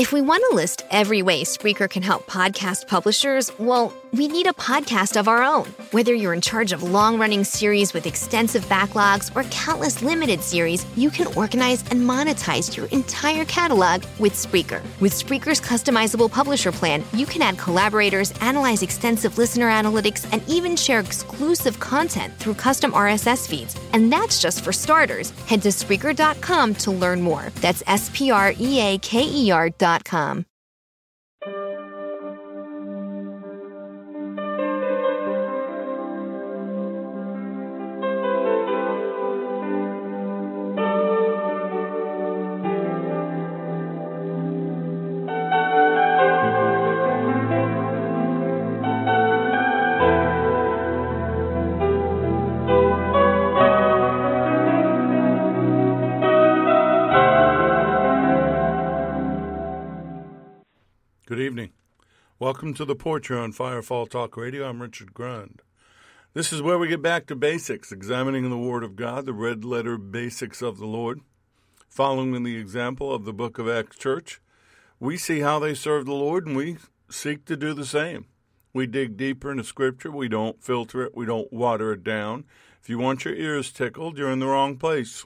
If we want to list every way Spreaker can help podcast publishers, well, we need a podcast of our own. Whether you're in charge of long running series with extensive backlogs or countless limited series, you can organize and monetize your entire catalog with Spreaker. With Spreaker's customizable publisher plan, you can add collaborators, analyze extensive listener analytics, and even share exclusive content through custom RSS feeds. And that's just for starters. Head to Spreaker.com to learn more. That's S P R E A K E R.com. Welcome to the porch here on Firefall Talk Radio. I'm Richard Grund. This is where we get back to basics, examining the Word of God, the red letter basics of the Lord. Following the example of the book of Acts Church, we see how they serve the Lord and we seek to do the same. We dig deeper into Scripture. We don't filter it. We don't water it down. If you want your ears tickled, you're in the wrong place.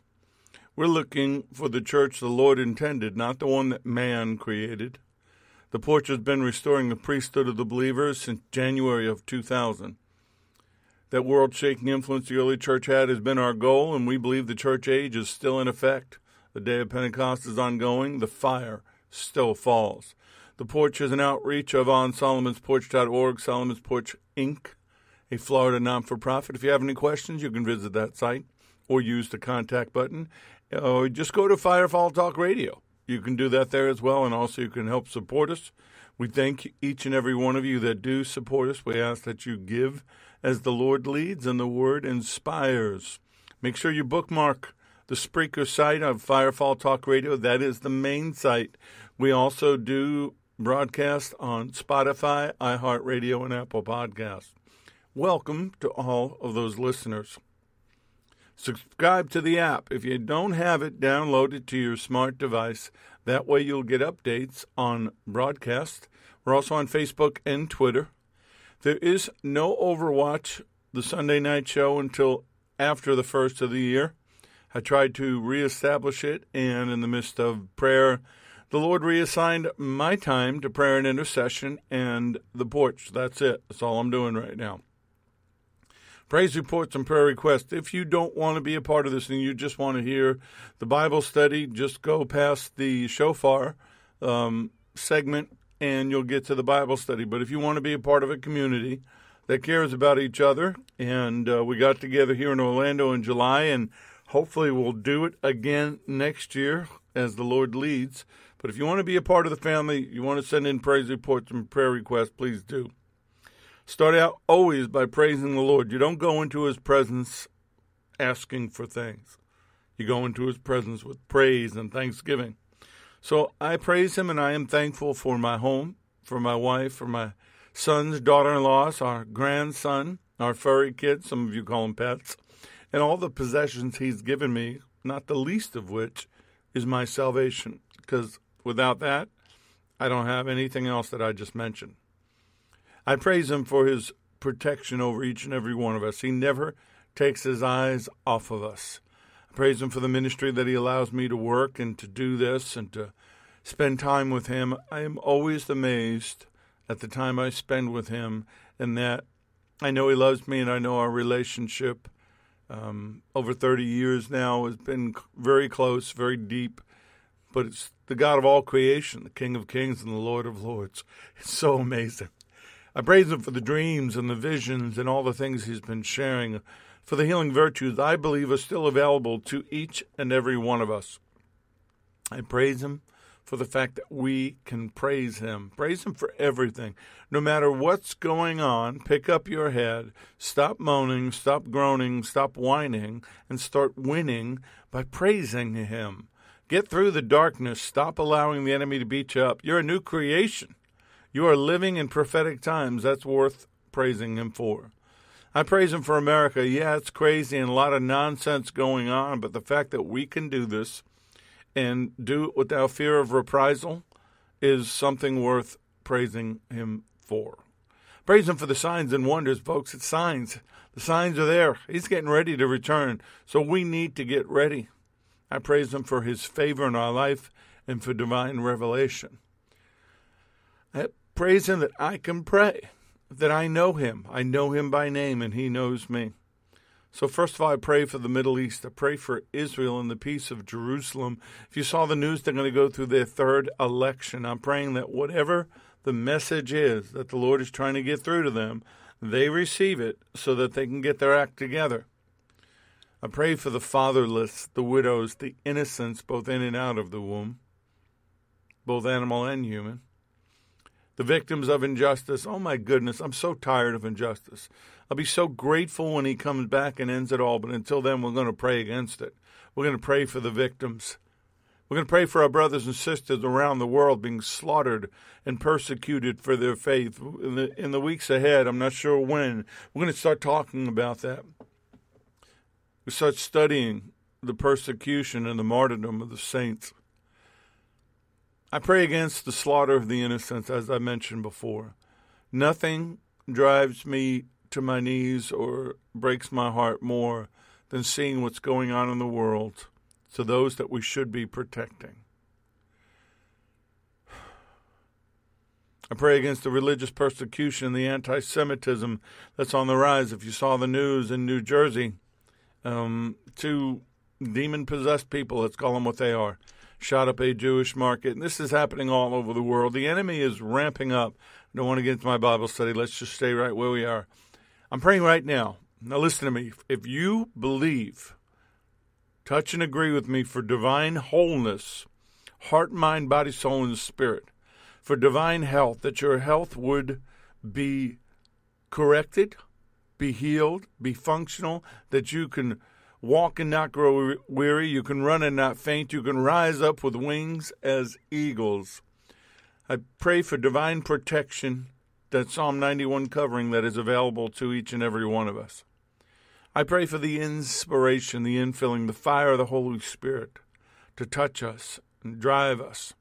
We're looking for the church the Lord intended, not the one that man created. The porch has been restoring the priesthood of the believers since January of 2000. That world shaking influence the early church had has been our goal, and we believe the church age is still in effect. The day of Pentecost is ongoing, the fire still falls. The porch is an outreach of on solomonsporch.org, Solomon's Porch Inc., a Florida non for profit. If you have any questions, you can visit that site or use the contact button, or just go to Firefall Talk Radio. You can do that there as well, and also you can help support us. We thank each and every one of you that do support us. We ask that you give as the Lord leads and the Word inspires. Make sure you bookmark the Spreaker site of Firefall Talk Radio. That is the main site. We also do broadcast on Spotify, iHeartRadio, and Apple Podcasts. Welcome to all of those listeners. Subscribe to the app. If you don't have it, download it to your smart device. That way you'll get updates on broadcast. We're also on Facebook and Twitter. There is no Overwatch, the Sunday night show, until after the first of the year. I tried to reestablish it, and in the midst of prayer, the Lord reassigned my time to prayer and intercession and the porch. That's it. That's all I'm doing right now praise reports and prayer requests. If you don't want to be a part of this and you just want to hear the Bible study, just go past the shofar um, segment and you'll get to the Bible study. But if you want to be a part of a community that cares about each other, and uh, we got together here in Orlando in July, and hopefully we'll do it again next year as the Lord leads. But if you want to be a part of the family, you want to send in praise reports and prayer requests, please do. Start out always by praising the Lord. You don't go into his presence asking for things. You go into his presence with praise and thanksgiving. So I praise him and I am thankful for my home, for my wife, for my sons, daughter in laws, our grandson, our furry kids, some of you call them pets, and all the possessions he's given me, not the least of which is my salvation. Because without that, I don't have anything else that I just mentioned. I praise him for his protection over each and every one of us. He never takes his eyes off of us. I praise him for the ministry that he allows me to work and to do this and to spend time with him. I am always amazed at the time I spend with him and that I know he loves me and I know our relationship um, over 30 years now has been very close, very deep. But it's the God of all creation, the King of kings and the Lord of lords. It's so amazing. I praise Him for the dreams and the visions and all the things He's been sharing, for the healing virtues I believe are still available to each and every one of us. I praise Him for the fact that we can praise Him. Praise Him for everything. No matter what's going on, pick up your head, stop moaning, stop groaning, stop whining, and start winning by praising Him. Get through the darkness. Stop allowing the enemy to beat you up. You're a new creation. You are living in prophetic times. That's worth praising Him for. I praise Him for America. Yeah, it's crazy and a lot of nonsense going on, but the fact that we can do this and do it without fear of reprisal is something worth praising Him for. Praise Him for the signs and wonders, folks. It's signs. The signs are there. He's getting ready to return. So we need to get ready. I praise Him for His favor in our life and for divine revelation. Praise Him that I can pray, that I know Him. I know Him by name, and He knows me. So, first of all, I pray for the Middle East. I pray for Israel and the peace of Jerusalem. If you saw the news, they're going to go through their third election. I'm praying that whatever the message is that the Lord is trying to get through to them, they receive it so that they can get their act together. I pray for the fatherless, the widows, the innocents, both in and out of the womb, both animal and human. The victims of injustice. Oh my goodness, I'm so tired of injustice. I'll be so grateful when he comes back and ends it all, but until then, we're going to pray against it. We're going to pray for the victims. We're going to pray for our brothers and sisters around the world being slaughtered and persecuted for their faith. In the, in the weeks ahead, I'm not sure when, we're going to start talking about that. We start studying the persecution and the martyrdom of the saints. I pray against the slaughter of the innocents, as I mentioned before. Nothing drives me to my knees or breaks my heart more than seeing what's going on in the world to those that we should be protecting. I pray against the religious persecution and the anti Semitism that's on the rise. If you saw the news in New Jersey, um, two demon possessed people, let's call them what they are, shot up a Jewish market. And this is happening all over the world. The enemy is ramping up. I don't want to get into my Bible study. Let's just stay right where we are. I'm praying right now. Now, listen to me. If you believe, touch and agree with me for divine wholeness, heart, mind, body, soul, and spirit, for divine health, that your health would be corrected, be healed, be functional, that you can walk and not grow weary, you can run and not faint, you can rise up with wings as eagles. I pray for divine protection, that Psalm 91 covering that is available to each and every one of us. I pray for the inspiration, the infilling, the fire of the Holy Spirit to touch us and drive us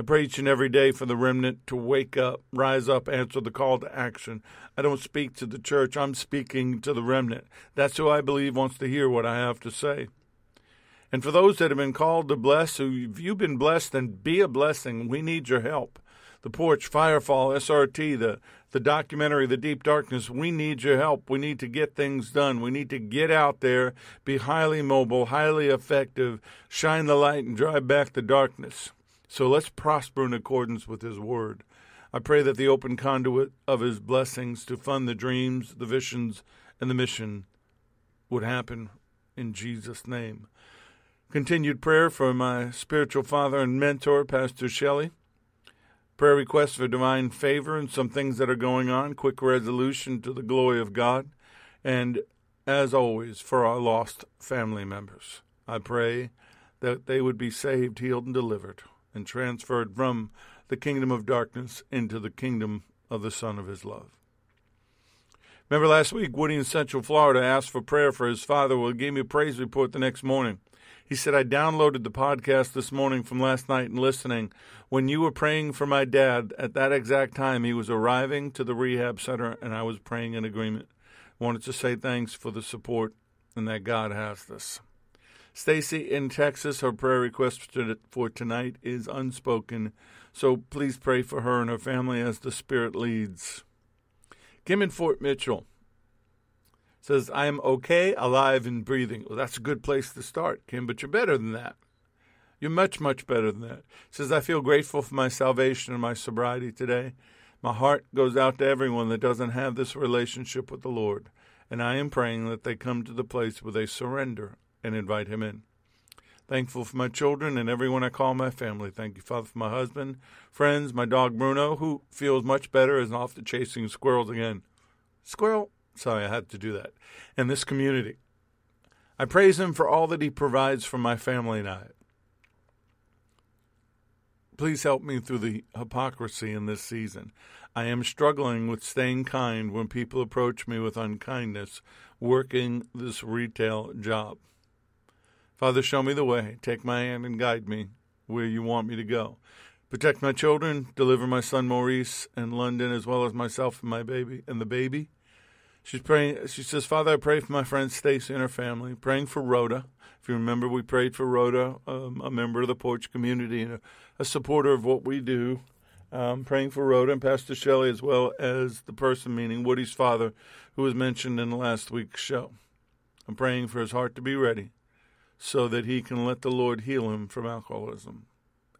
I pray each and every day for the remnant to wake up, rise up, answer the call to action. I don't speak to the church, I'm speaking to the remnant. That's who I believe wants to hear what I have to say. And for those that have been called to bless, if you've been blessed, then be a blessing. We need your help. The Porch, Firefall, SRT, the, the documentary, The Deep Darkness, we need your help. We need to get things done. We need to get out there, be highly mobile, highly effective, shine the light, and drive back the darkness. So let's prosper in accordance with His word. I pray that the open conduit of His blessings to fund the dreams, the visions, and the mission would happen in Jesus' name. Continued prayer for my spiritual father and mentor, Pastor Shelley. Prayer requests for divine favor and some things that are going on, quick resolution to the glory of God, and as always, for our lost family members. I pray that they would be saved, healed, and delivered and transferred from the kingdom of darkness into the kingdom of the Son of His love. Remember last week, Woody in Central Florida asked for prayer for his father. Well, he gave me a praise report the next morning. He said, I downloaded the podcast this morning from last night and listening. When you were praying for my dad, at that exact time, he was arriving to the rehab center, and I was praying in agreement. Wanted to say thanks for the support and that God has this. Stacy in Texas, her prayer request for tonight is unspoken, so please pray for her and her family as the Spirit leads. Kim in Fort Mitchell says, I am okay, alive, and breathing. Well, that's a good place to start, Kim, but you're better than that. You're much, much better than that. Says, I feel grateful for my salvation and my sobriety today. My heart goes out to everyone that doesn't have this relationship with the Lord, and I am praying that they come to the place where they surrender and invite him in. Thankful for my children and everyone I call my family. Thank you, Father, for my husband, friends, my dog Bruno, who feels much better, is off to chasing squirrels again. Squirrel? Sorry, I had to do that. And this community. I praise him for all that he provides for my family and I. Please help me through the hypocrisy in this season. I am struggling with staying kind when people approach me with unkindness, working this retail job. Father, show me the way. Take my hand and guide me where you want me to go. Protect my children, deliver my son Maurice and London, as well as myself and my baby and the baby. She's praying. She says, "Father, I pray for my friend Stacy and her family. Praying for Rhoda. If you remember, we prayed for Rhoda, um, a member of the Porch community and a, a supporter of what we do. Um, praying for Rhoda and Pastor Shelley, as well as the person, meaning Woody's father, who was mentioned in last week's show. I'm praying for his heart to be ready, so that he can let the Lord heal him from alcoholism.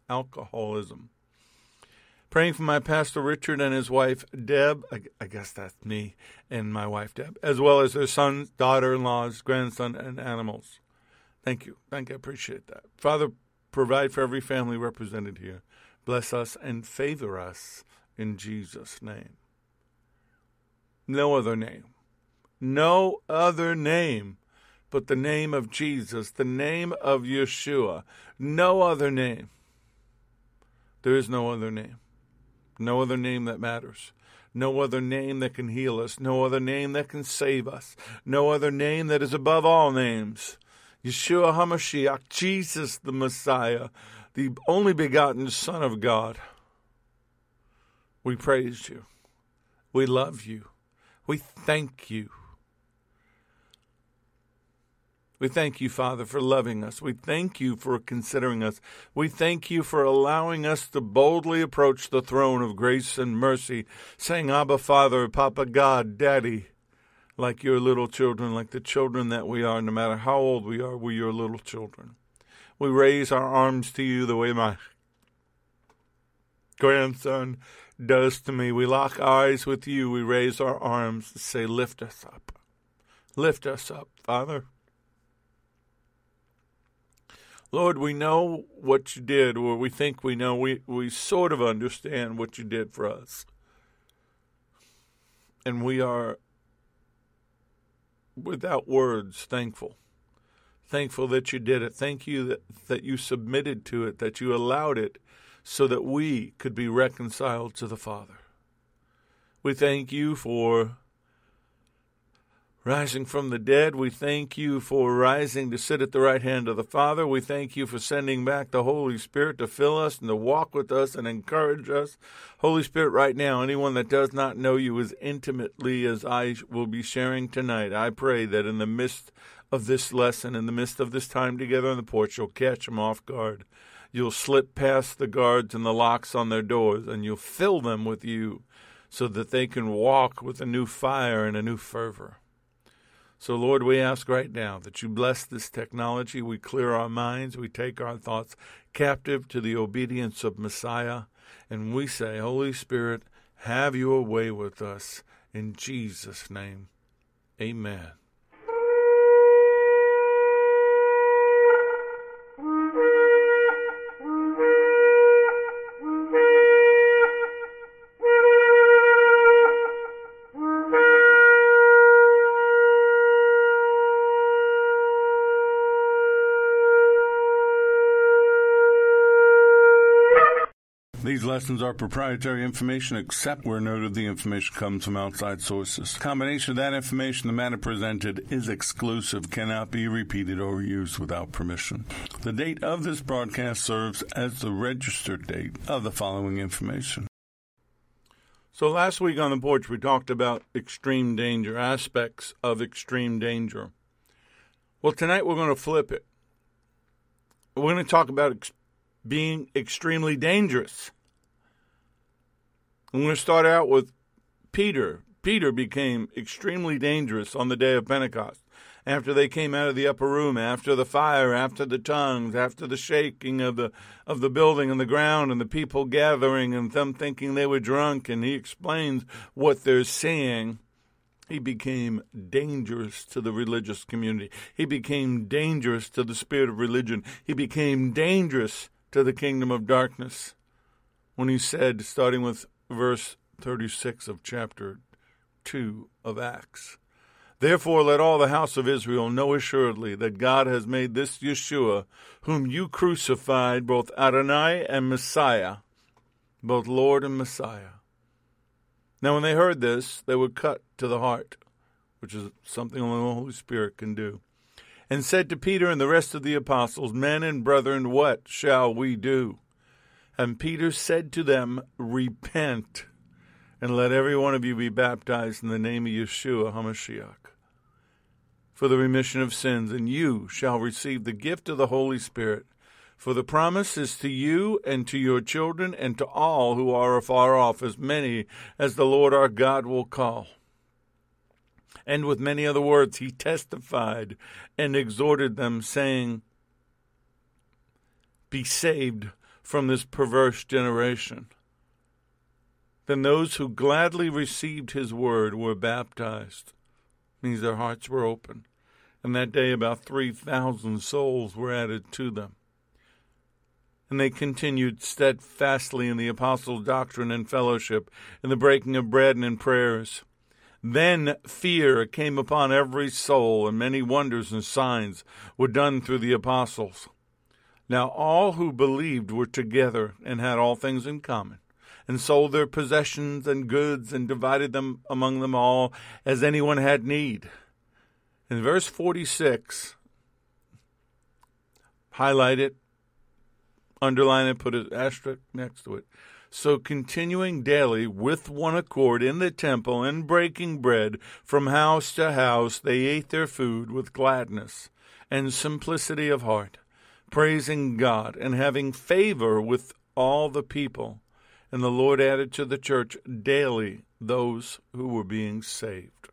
Alcoholism praying for my pastor Richard and his wife Deb. I, guess that's me and my wife Deb, as well as their sons, daughter-in-laws, grandson, and animals. Thank you. Thank you. I appreciate that. Father, provide for every family represented here. Bless us and favor us in Jesus' name. No other name. No other name but the name of Jesus, the name of Yeshua. No other name. There is no other name. No other name that matters. No other name that can heal us. No other name that can save us. No other name that is above all names. Yeshua HaMashiach, Jesus the Messiah, the only begotten Son of God. We praise you. We love you. We thank you. We thank you, Father, for loving us. We thank you for considering us. We thank you for allowing us to boldly approach the throne of grace and mercy, saying, Abba, Father, Papa, God, Daddy, like your little children, like the children that we are, no matter how old we are, we're your little children. We raise our arms to you the way my grandson does to me. We lock eyes with you. We raise our arms to say, Lift us up. Lift us up, Father. Lord, we know what you did, or we think we know. We, we sort of understand what you did for us. And we are, without words, thankful. Thankful that you did it. Thank you that, that you submitted to it, that you allowed it so that we could be reconciled to the Father. We thank you for Rising from the dead, we thank you for rising to sit at the right hand of the Father. We thank you for sending back the Holy Spirit to fill us and to walk with us and encourage us. Holy Spirit, right now, anyone that does not know you as intimately as I will be sharing tonight, I pray that in the midst of this lesson, in the midst of this time together on the porch, you'll catch them off guard. You'll slip past the guards and the locks on their doors, and you'll fill them with you so that they can walk with a new fire and a new fervor. So, Lord, we ask right now that you bless this technology. We clear our minds. We take our thoughts captive to the obedience of Messiah. And we say, Holy Spirit, have your way with us. In Jesus' name, amen. These lessons are proprietary information except where noted the information comes from outside sources. combination of that information, the matter presented is exclusive, cannot be repeated or used without permission. The date of this broadcast serves as the registered date of the following information. So last week on the porch, we talked about extreme danger, aspects of extreme danger. Well, tonight we're going to flip it. We're going to talk about ex- being extremely dangerous. I'm going to start out with Peter. Peter became extremely dangerous on the day of Pentecost. After they came out of the upper room, after the fire, after the tongues, after the shaking of the of the building and the ground and the people gathering and them thinking they were drunk, and he explains what they're seeing he became dangerous to the religious community. He became dangerous to the spirit of religion. He became dangerous to the kingdom of darkness when he said, starting with verse 36 of chapter 2 of Acts. Therefore, let all the house of Israel know assuredly that God has made this Yeshua, whom you crucified, both Adonai and Messiah, both Lord and Messiah. Now, when they heard this, they were cut to the heart, which is something only the Holy Spirit can do, and said to Peter and the rest of the apostles, Men and brethren, what shall we do? And Peter said to them, Repent, and let every one of you be baptized in the name of Yeshua HaMashiach for the remission of sins, and you shall receive the gift of the Holy Spirit. For the promise is to you and to your children and to all who are afar off, as many as the Lord our God will call. And with many other words he testified and exhorted them, saying, Be saved from this perverse generation. Then those who gladly received his word were baptized, means their hearts were open. And that day about 3,000 souls were added to them. And they continued steadfastly in the apostles' doctrine and fellowship, in the breaking of bread and in prayers. Then fear came upon every soul, and many wonders and signs were done through the apostles. Now all who believed were together and had all things in common, and sold their possessions and goods and divided them among them all as anyone had need. In verse 46, highlight it, underline it, put an asterisk next to it. So continuing daily with one accord in the temple and breaking bread from house to house, they ate their food with gladness and simplicity of heart, praising God and having favor with all the people. And the Lord added to the church daily those who were being saved.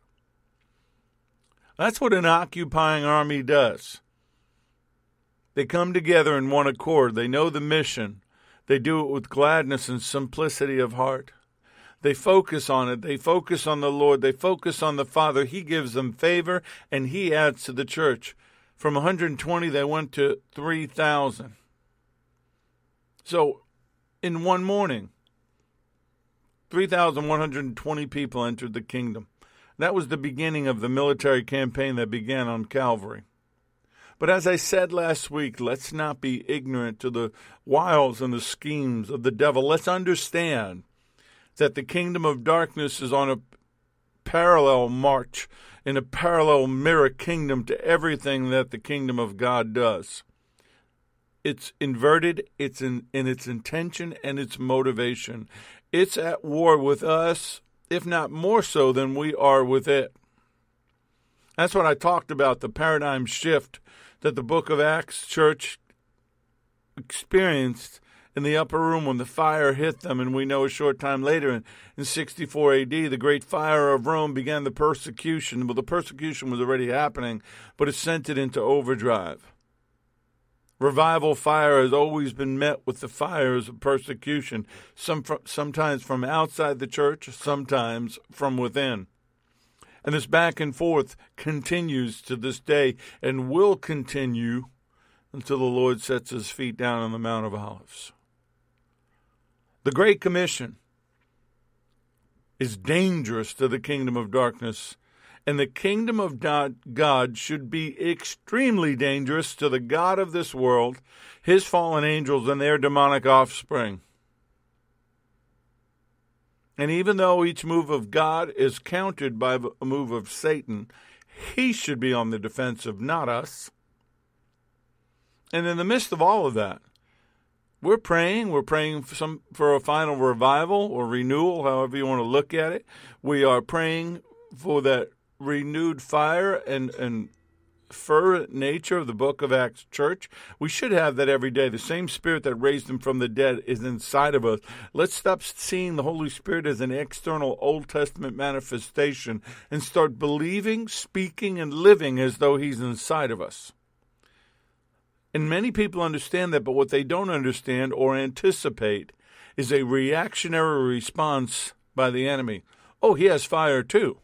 That's what an occupying army does. They come together in one accord. They know the mission. They do it with gladness and simplicity of heart. They focus on it. They focus on the Lord. They focus on the Father. He gives them favor and He adds to the church. From 120, they went to 3,000. So, in one morning, 3,120 people entered the kingdom. That was the beginning of the military campaign that began on Calvary. But as I said last week, let's not be ignorant to the wiles and the schemes of the devil. Let's understand that the kingdom of darkness is on a parallel march in a parallel mirror kingdom to everything that the kingdom of God does. It's inverted, it's in, in its intention and its motivation. It's at war with us if not more so than we are with it. That's what I talked about the paradigm shift that the book of Acts church experienced in the upper room when the fire hit them. And we know a short time later, in, in 64 AD, the great fire of Rome began the persecution. Well, the persecution was already happening, but it sent it into overdrive. Revival fire has always been met with the fires of persecution, some sometimes from outside the church, sometimes from within. And this back and forth continues to this day and will continue until the Lord sets his feet down on the Mount of Olives. The Great Commission is dangerous to the kingdom of darkness and the kingdom of God should be extremely dangerous to the God of this world, his fallen angels, and their demonic offspring. And even though each move of God is countered by a move of Satan, he should be on the defensive, not us. And in the midst of all of that, we're praying. We're praying for some for a final revival or renewal, however you want to look at it. We are praying for that renewed fire and, and fervent nature of the book of Acts church. We should have that every day. The same spirit that raised him from the dead is inside of us. Let's stop seeing the Holy Spirit as an external Old Testament manifestation and start believing, speaking, and living as though he's inside of us. And many people understand that, but what they don't understand or anticipate is a reactionary response by the enemy. Oh, he has fire too.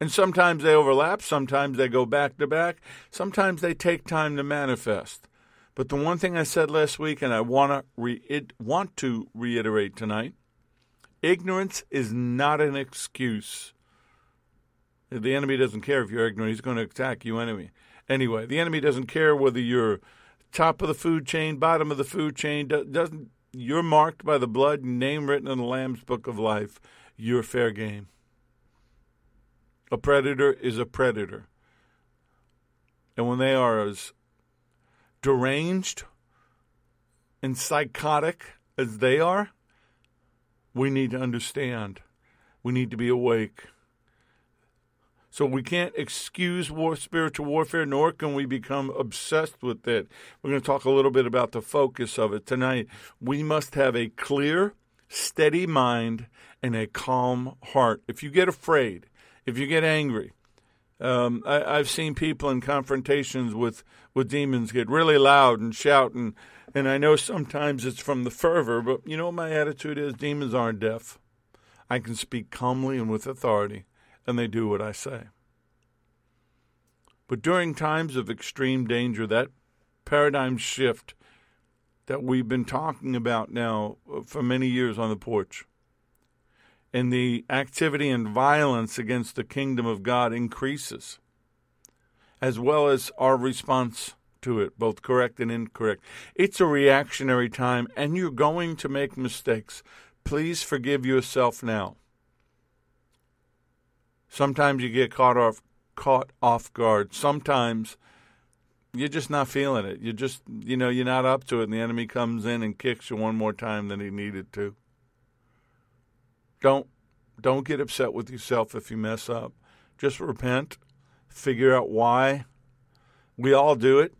And sometimes they overlap, sometimes they go back to back, sometimes they take time to manifest. But the one thing I said last week, and I want to re- want to reiterate tonight, ignorance is not an excuse. The enemy doesn't care if you're ignorant; he's going to attack you anyway. Anyway, the enemy doesn't care whether you're top of the food chain, bottom of the food chain. Doesn't you're marked by the blood, name written in the Lamb's book of life. You're fair game. A predator is a predator. And when they are as deranged and psychotic as they are, we need to understand. We need to be awake. So we can't excuse war, spiritual warfare, nor can we become obsessed with it. We're going to talk a little bit about the focus of it tonight. We must have a clear, steady mind and a calm heart. If you get afraid, if you get angry, um, I, have seen people in confrontations with, with demons get really loud and shout, and, and I know sometimes it's from the fervor, but you know what my attitude is? Demons aren't deaf. I can speak calmly and with authority and they do what I say. But during times of extreme danger, that paradigm shift that we've been talking about now uh, for many years on the porch, and the activity and violence against the kingdom of God increases, as well as our response to it, both correct and incorrect. It's a reactionary time, and you're going to make mistakes. Please forgive yourself now. Sometimes you get caught off caught off guard. Sometimes you're just not feeling it. You're just you know, you're not up to it and the enemy comes in and kicks you one more time than he needed to. Don't don't get upset with yourself if you mess up. Just repent, figure out why. We all do it.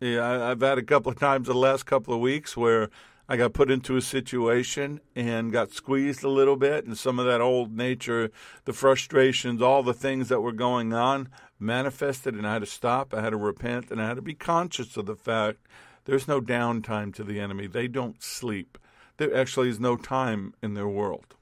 Yeah, I've had a couple of times the last couple of weeks where I got put into a situation and got squeezed a little bit, and some of that old nature, the frustrations, all the things that were going on manifested, and I had to stop. I had to repent, and I had to be conscious of the fact there's no downtime to the enemy. They don't sleep. There actually is no time in their world.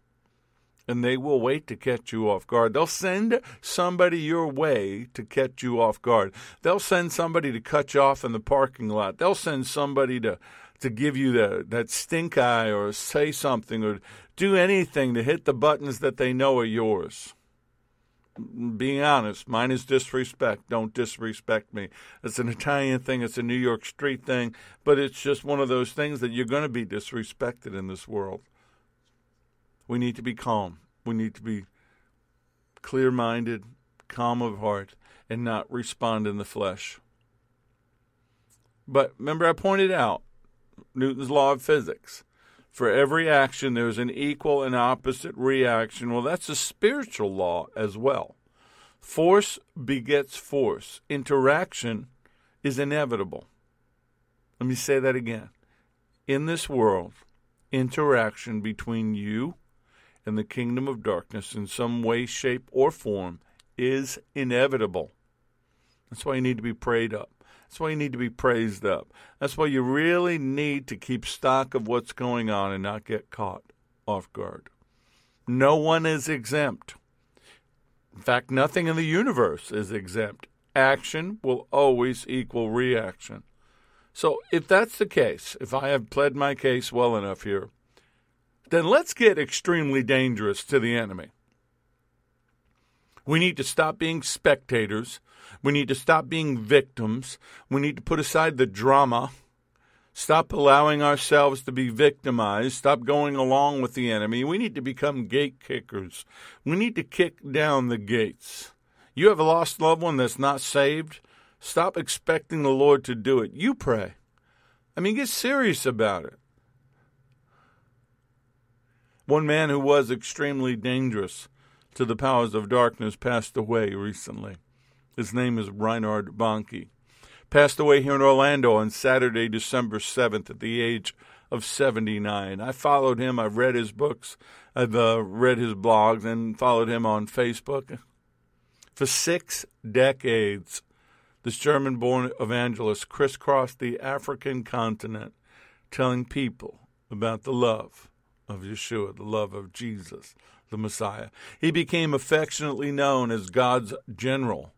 And they will wait to catch you off guard. They'll send somebody your way to catch you off guard. They'll send somebody to cut you off in the parking lot. They'll send somebody to to give you the, that stink eye or say something or do anything to hit the buttons that they know are yours. Being honest, mine is disrespect. Don't disrespect me. It's an Italian thing, it's a New York street thing, but it's just one of those things that you're going to be disrespected in this world. We need to be calm. We need to be clear minded, calm of heart, and not respond in the flesh. But remember, I pointed out Newton's law of physics. For every action, there's an equal and opposite reaction. Well, that's a spiritual law as well. Force begets force. Interaction is inevitable. Let me say that again. In this world, interaction between you and the kingdom of darkness in some way, shape, or form is inevitable. That's why you need to be prayed up. That's why you need to be praised up. That's why you really need to keep stock of what's going on and not get caught off guard. No one is exempt. In fact, nothing in the universe is exempt. Action will always equal reaction. So, if that's the case, if I have pled my case well enough here, then let's get extremely dangerous to the enemy. We need to stop being spectators. We need to stop being victims. We need to put aside the drama. Stop allowing ourselves to be victimized. Stop going along with the enemy. We need to become gate kickers. We need to kick down the gates. You have a lost loved one that's not saved? Stop expecting the Lord to do it. You pray. I mean, get serious about it. One man who was extremely dangerous to the powers of darkness passed away recently. His name is Reinhard Bonnke. Passed away here in Orlando on Saturday, December 7th at the age of 79. I followed him. I've read his books. I've uh, read his blogs and followed him on Facebook. For six decades, this German born evangelist crisscrossed the African continent telling people about the love of Yeshua, the love of Jesus, the Messiah. He became affectionately known as God's general.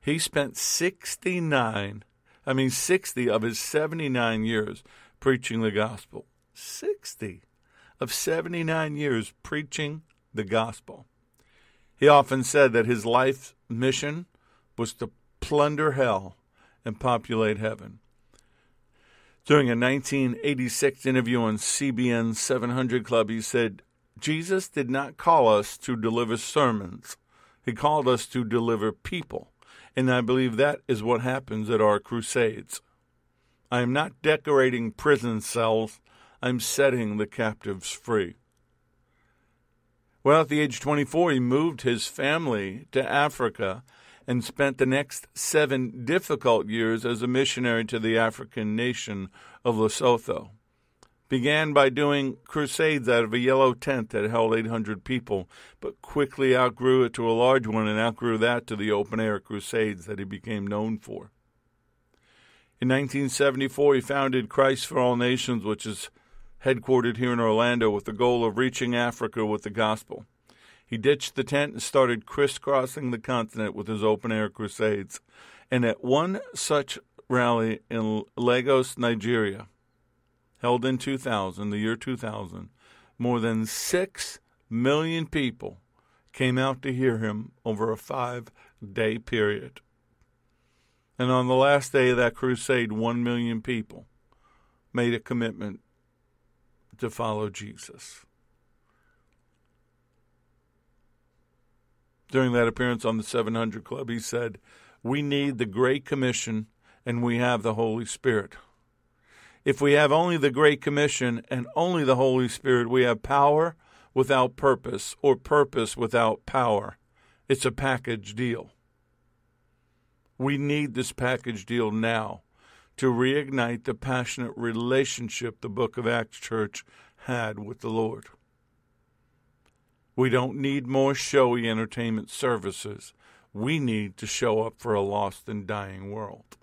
He spent 69, I mean 60 of his 79 years preaching the gospel. 60 of 79 years preaching the gospel. He often said that his life's mission was to plunder hell and populate heaven. During a 1986 interview on CBN 700 Club, he said, Jesus did not call us to deliver sermons. He called us to deliver people. And I believe that is what happens at our crusades. I am not decorating prison cells, I'm setting the captives free. Well, at the age of 24, he moved his family to Africa and spent the next seven difficult years as a missionary to the African nation of Lesotho. Began by doing crusades out of a yellow tent that held 800 people, but quickly outgrew it to a large one and outgrew that to the open air crusades that he became known for. In 1974, he founded Christ for All Nations, which is headquartered here in Orlando with the goal of reaching Africa with the gospel. He ditched the tent and started crisscrossing the continent with his open air crusades. And at one such rally in Lagos, Nigeria, held in 2000, the year 2000, more than 6 million people came out to hear him over a five day period. And on the last day of that crusade, 1 million people made a commitment to follow Jesus. during that appearance on the 700 Club, he said, We need the Great Commission and we have the Holy Spirit. If we have only the Great Commission and only the Holy Spirit, we have power without purpose or purpose without power. It's a package deal. We need this package deal now to reignite the passionate relationship the book of Acts Church had with the Lord. We don't need more showy entertainment services. We need to show up for a lost and dying world.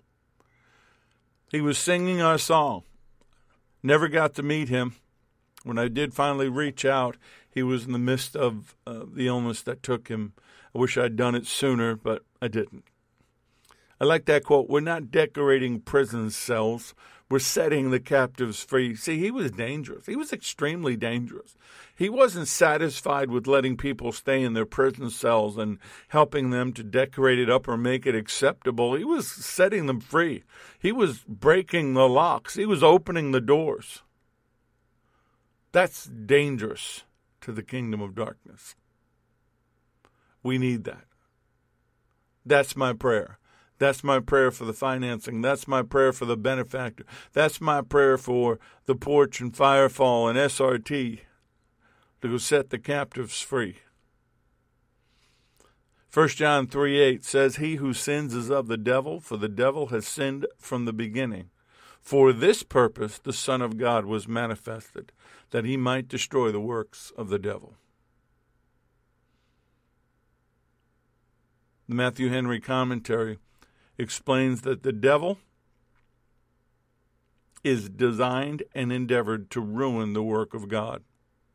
He was singing our song. Never got to meet him. When I did finally reach out, he was in the midst of uh, the illness that took him. I wish I'd done it sooner, but I didn't. I like that quote. We're not decorating prison cells. We're setting the captives free. See, he was dangerous. He was extremely dangerous. He wasn't satisfied with letting people stay in their prison cells and helping them to decorate it up or make it acceptable. He was setting them free. He was breaking the locks. He was opening the doors. That's dangerous to the kingdom of darkness. We need that. That's my prayer that's my prayer for the financing. That's my prayer for the benefactor. That's my prayer for the porch and firefall and SRT to go set the captives free. 1 John 3 8 says, He who sins is of the devil, for the devil has sinned from the beginning. For this purpose the Son of God was manifested, that he might destroy the works of the devil. The Matthew Henry commentary explains that the devil is designed and endeavored to ruin the work of God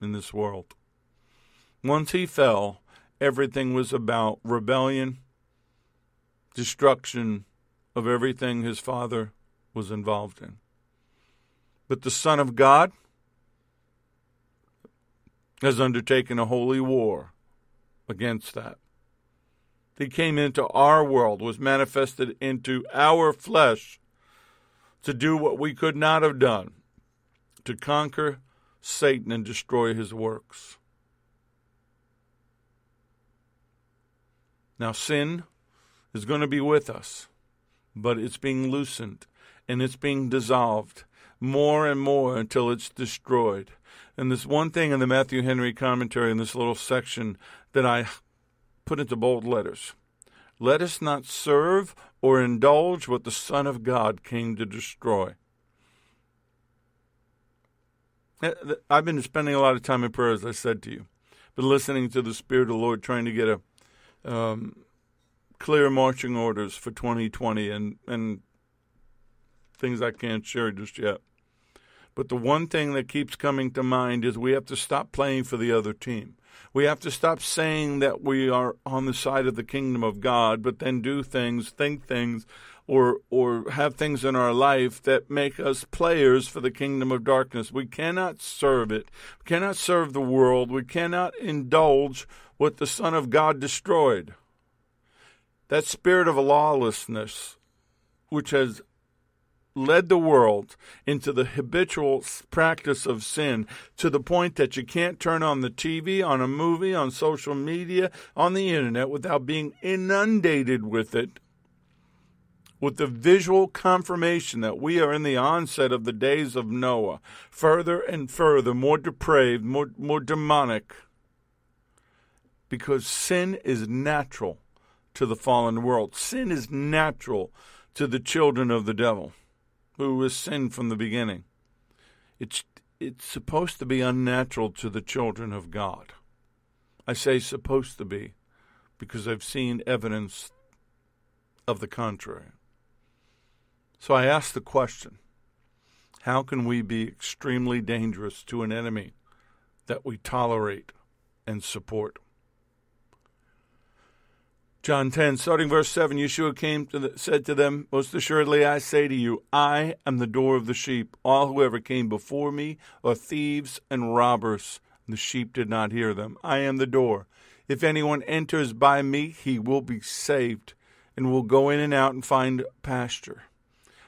in this world. Once he fell, everything was about rebellion, destruction of everything his father was involved in. But the Son of God has undertaken a holy war against that. He came into our world, was manifested into our flesh to do what we could not have done to conquer Satan and destroy his works. Now, sin is going to be with us, but it's being loosened and it's being dissolved more and more until it's destroyed. And this one thing in the Matthew Henry commentary in this little section that I put into bold letters. Let us not serve or indulge what the Son of God came to destroy. Eh, I've been spending a lot of time in prayer, as I said to you, been listening to the Spirit of the Lord, trying to get a um, clear marching orders for 2020 and, and things I can't share just yet. But the one thing that keeps coming to mind is we have to stop playing for the other team. We have to stop saying that we are on the side of the kingdom of God, but then do things, think things, or or have things in our life that make us players for the kingdom of darkness. We cannot serve it. We cannot serve the world. We cannot indulge what the Son of God destroyed. That spirit of lawlessness, which has led the world into the habitual practice of sin to the point that you can't turn on the TV, on a movie, on social media, on the internet without being inundated with it. with the visual confirmation that we are in the onset of the days of Noah, further and further, more depraved, more, more demonic, because sin is natural to the fallen world. Sin is natural to the children of the devil, who was sin from the beginning. It's, it's supposed to be unnatural to the children of God. I say supposed to be because I've seen evidence of the contrary. So I ask the question how can we be extremely dangerous to an enemy that we tolerate and support? John 10, starting verse 7, Yeshua came to the, said to them, Most assuredly I say to you, I am the door of the sheep. All who ever came before me are thieves and robbers. And the sheep did not hear them. I am the door. If anyone enters by me, he will be saved, and will go in and out and find pasture.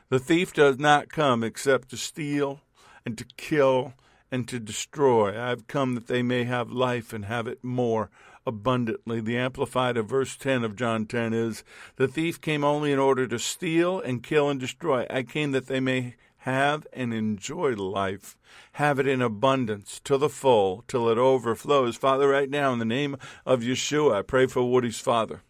The thief does not come except to steal and to kill and to destroy. I have come that they may have life and have it more abundantly. The Amplified of verse 10 of John 10 is The thief came only in order to steal and kill and destroy. I came that they may have and enjoy life, have it in abundance to the full till it overflows. Father, right now, in the name of Yeshua, I pray for Woody's father.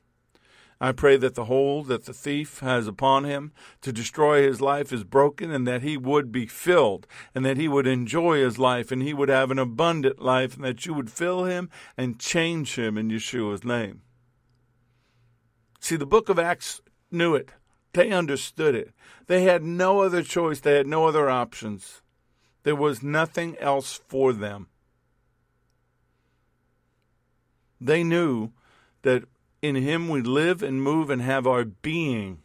I pray that the hold that the thief has upon him to destroy his life is broken and that he would be filled and that he would enjoy his life and he would have an abundant life and that you would fill him and change him in Yeshua's name. See, the book of Acts knew it. They understood it. They had no other choice. They had no other options. There was nothing else for them. They knew that in him we live and move and have our being.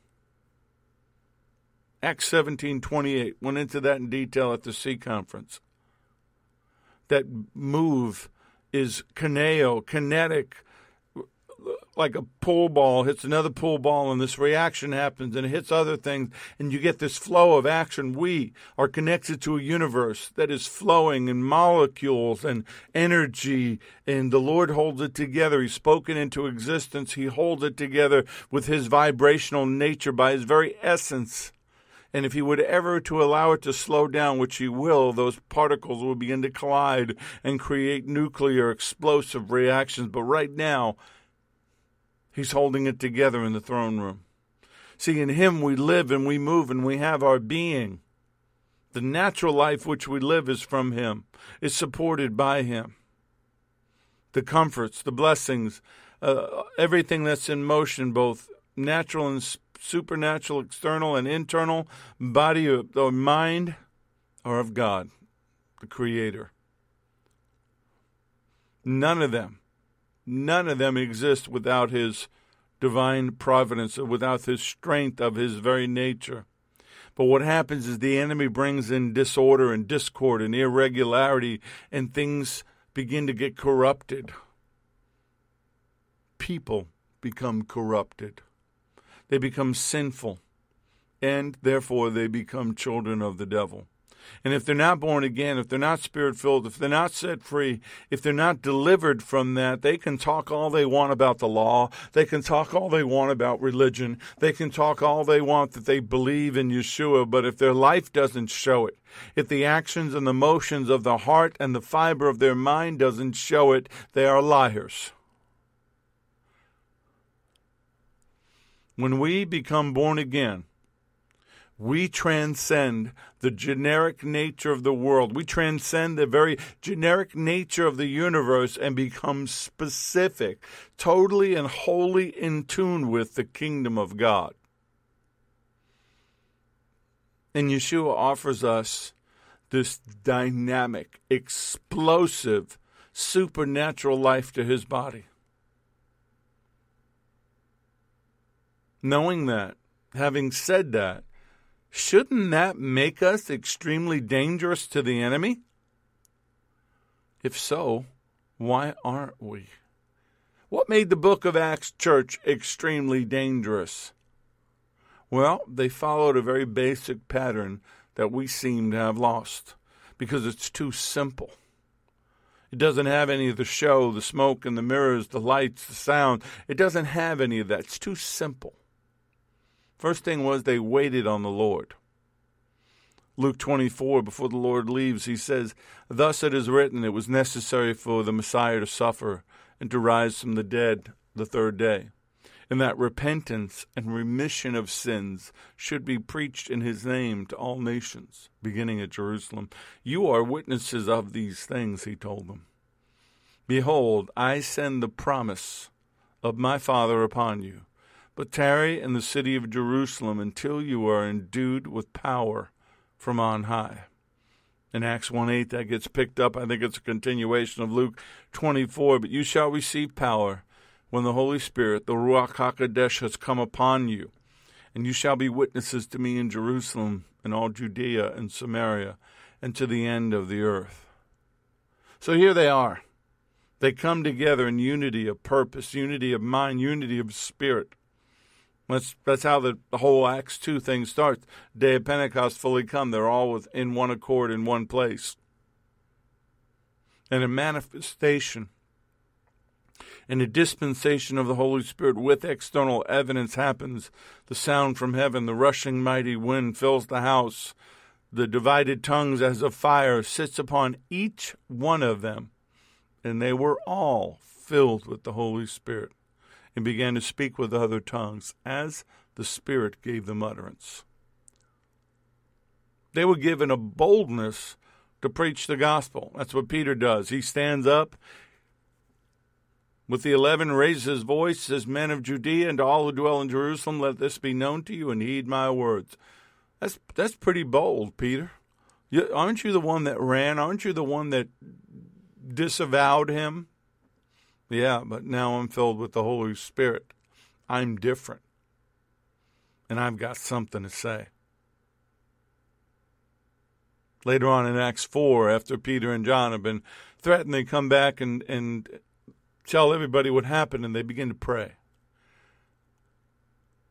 Acts 17:28 went into that in detail at the C conference. That move is kineo, kinetic, like a pool ball hits another pool ball and this reaction happens and it hits other things and you get this flow of action. We are connected to a universe that is flowing in molecules and energy and the Lord holds it together. He's spoken into existence. He holds it together with his vibrational nature by his very essence. And if he would ever to allow it to slow down, which he will, those particles will begin to collide and create nuclear explosive reactions. But right now, He's holding it together in the throne room. See, in Him we live and we move and we have our being. The natural life which we live is from Him, is supported by Him. The comforts, the blessings, uh, everything that's in motion, both natural and supernatural, external and internal, body or mind, are of God, the Creator. None of them None of them exist without his divine providence, without his strength of his very nature. But what happens is the enemy brings in disorder and discord and irregularity, and things begin to get corrupted. People become corrupted, they become sinful, and therefore they become children of the devil. And if they're not born again, if they're not spirit filled, if they're not set free, if they're not delivered from that, they can talk all they want about the law. They can talk all they want about religion. They can talk all they want that they believe in Yeshua. But if their life doesn't show it, if the actions and the motions of the heart and the fiber of their mind doesn't show it, they are liars. When we become born again, we transcend the generic nature of the world. We transcend the very generic nature of the universe and become specific, totally and wholly in tune with the kingdom of God. And Yeshua offers us this dynamic, explosive, supernatural life to his body. Knowing that, having said that, Shouldn't that make us extremely dangerous to the enemy? If so, why aren't we? What made the book of Acts church extremely dangerous? Well, they followed a very basic pattern that we seem to have lost because it's too simple. It doesn't have any of the show, the smoke and the mirrors, the lights, the sound. It doesn't have any of that. It's too simple. First thing was they waited on the Lord. Luke 24, before the Lord leaves, he says, Thus it is written, it was necessary for the Messiah to suffer and to rise from the dead the third day, and that repentance and remission of sins should be preached in his name to all nations, beginning at Jerusalem. You are witnesses of these things, he told them. Behold, I send the promise of my Father upon you. But tarry in the city of Jerusalem until you are endued with power from on high. In Acts 1 8, that gets picked up. I think it's a continuation of Luke 24. But you shall receive power when the Holy Spirit, the Ruach HaKodesh, has come upon you. And you shall be witnesses to me in Jerusalem and all Judea and Samaria and to the end of the earth. So here they are. They come together in unity of purpose, unity of mind, unity of spirit. That's that's how the, whole Acts two thing starts. Day of Pentecost fully come. They're all with, in one accord in one place. And a manifestation and a dispensation of the Holy Spirit with external evidence happens. The sound from heaven, the rushing mighty wind fills the house. The divided tongues as of fire sits upon each one of them and they were all filled with the Holy Spirit and began to speak with other tongues as the Spirit gave them utterance. They were given a boldness to preach the gospel. That's what Peter does. He stands up with the eleven, raises his voice, says, Men of Judea and to all who dwell in Jerusalem, let this be known to you and heed my words. That's that's pretty bold, Peter. You, aren't you the one that ran? Aren't you the one that disavowed him. Yeah, but now I'm filled with the Holy Spirit. I'm different. And I've got something to say. Later on in Acts 4, after Peter and John have been threatened, they come back and, and tell everybody what happened, and they begin to pray.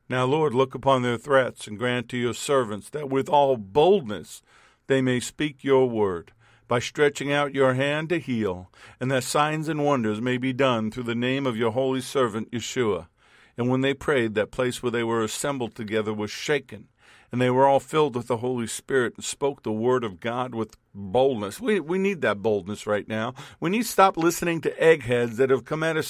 Now, Lord, look upon their threats and grant to your servants that with all boldness they may speak your word by stretching out your hand to heal, and that signs and wonders may be done through the name of your holy servant Yeshua. And when they prayed, that place where they were assembled together was shaken, and they were all filled with the Holy Spirit and spoke the word of God with boldness. We, we need that boldness right now. We need to stop listening to eggheads that have come out of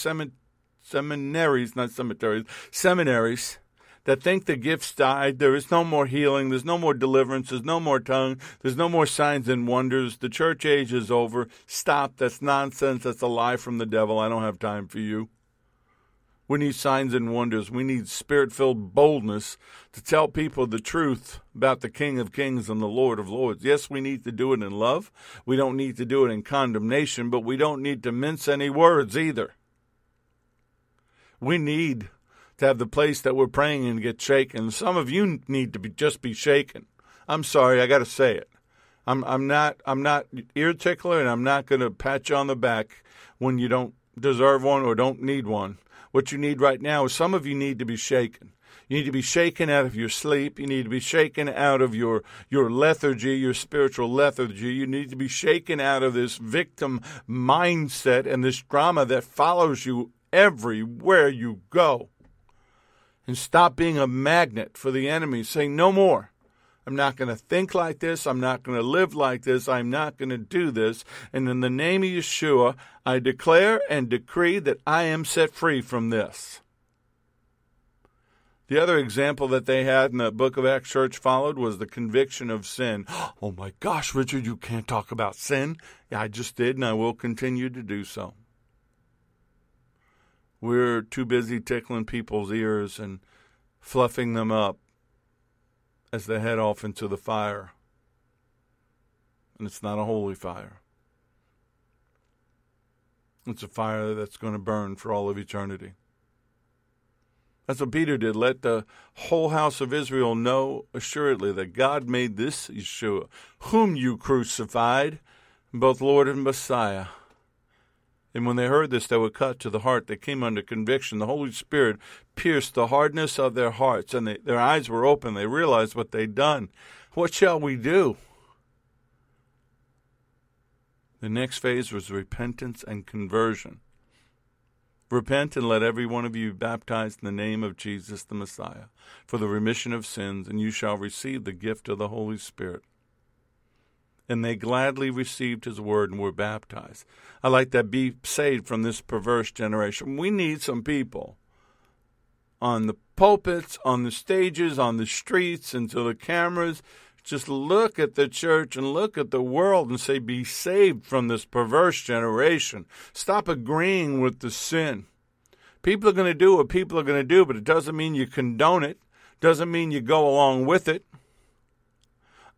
seminaries, not cemeteries, seminaries that think the gifts died. There is no more healing. There's no more deliverance. There's no more tongue. There's no more signs and wonders. The church age is over. Stop. That's nonsense. That's a lie from the devil. I don't have time for you. We need signs and wonders. We need spirit filled boldness to tell people the truth about the King of Kings and the Lord of Lords. Yes, we need to do it in love. We don't need to do it in condemnation, but we don't need to mince any words either. We need to have the place that we're praying in get shaken. Some of you need to be just be shaken. I'm sorry, I got to say it. I'm I'm not I'm not ear tickler, and I'm not going to pat you on the back when you don't deserve one or don't need one. What you need right now is some of you need to be shaken. You need to be shaken out of your sleep. You need to be shaken out of your, your lethargy, your spiritual lethargy. You need to be shaken out of this victim mindset and this drama that follows you everywhere you go and stop being a magnet for the enemy, saying, No more. I'm not going to think like this. I'm not going to live like this. I'm not going to do this. And in the name of Yeshua, I declare and decree that I am set free from this. The other example that they had in the book of Acts Church followed was the conviction of sin. Oh my gosh, Richard, you can't talk about sin. Yeah, I just did, and I will continue to do so. We're too busy tickling people's ears and fluffing them up as they head off into the fire. And it's not a holy fire. It's a fire that's going to burn for all of eternity. That's what Peter did. Let the whole house of Israel know assuredly that God made this Yeshua, whom you crucified, both Lord and Messiah. And when they heard this, they were cut to the heart. They came under conviction. The Holy Spirit pierced the hardness of their hearts, and they, their eyes were open. They realized what they'd done. What shall we do? The next phase was repentance and conversion. Repent and let every one of you be baptized in the name of Jesus the Messiah for the remission of sins, and you shall receive the gift of the Holy Spirit. And they gladly received his word and were baptized. I like that be saved from this perverse generation. We need some people on the pulpits, on the stages, on the streets, and to the cameras. Just look at the church and look at the world and say, Be saved from this perverse generation. Stop agreeing with the sin. People are going to do what people are going to do, but it doesn't mean you condone it, doesn't mean you go along with it.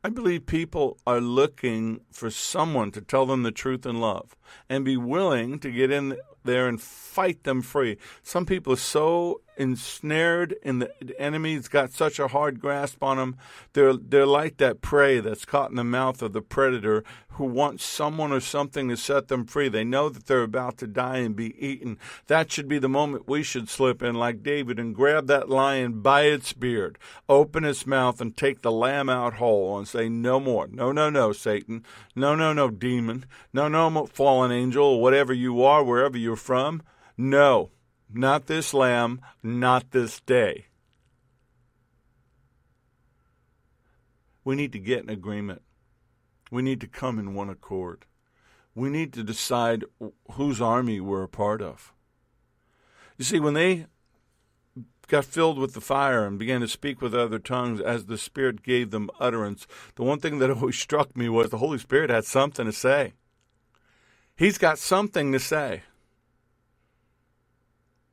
I believe people are looking for someone to tell them the truth in love and be willing to get in there and fight them free. Some people are so ensnared in the, the enemy's got such a hard grasp on them. They're they're like that prey that's caught in the mouth of the predator who wants someone or something to set them free. They know that they're about to die and be eaten. That should be the moment we should slip in like David and grab that lion by its beard, open its mouth and take the lamb out whole and say no more. No, no, no, Satan. No, no, no, demon. No, no, fallen angel, whatever you are, wherever you're from. No, not this lamb, not this day. We need to get an agreement. We need to come in one accord. We need to decide whose army we're a part of. You see, when they got filled with the fire and began to speak with other tongues as the Spirit gave them utterance, the one thing that always struck me was the Holy Spirit had something to say. He's got something to say.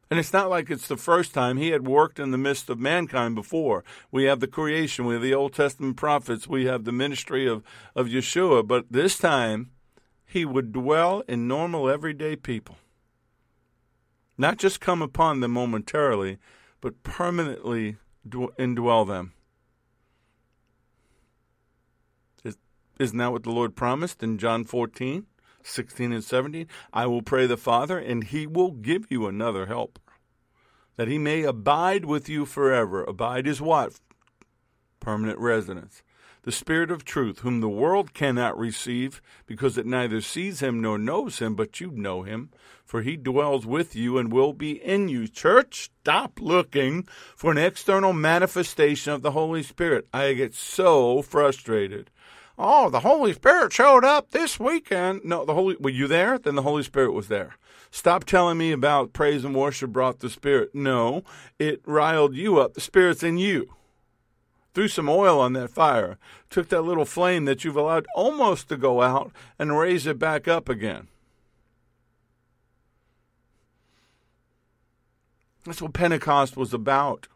And it's not like it's the first time he had worked in the midst of mankind before. We have the creation, we have the Old Testament prophets, we have the ministry of, of Yeshua, but this time he would dwell in normal, everyday people. Not just come upon them momentarily, but permanently indwell them. Isn't that what the Lord promised in John 14? 16 and 17, I will pray the Father, and he will give you another helper, that he may abide with you forever. Abide is what? Permanent residence. The Spirit of truth, whom the world cannot receive, because it neither sees him nor knows him, but you know him, for he dwells with you and will be in you. Church, stop looking for an external manifestation of the Holy Spirit. I get so frustrated oh, the Holy Spirit showed up this weekend. No, the Holy, were you there? Then the Holy Spirit was there. Stop telling me about praise and worship brought the Spirit. No, it riled you up. The Spirit's in you. Threw some oil on that fire, took that little flame that you've allowed almost to go out and raise it back up again. That's what Pentecost was about.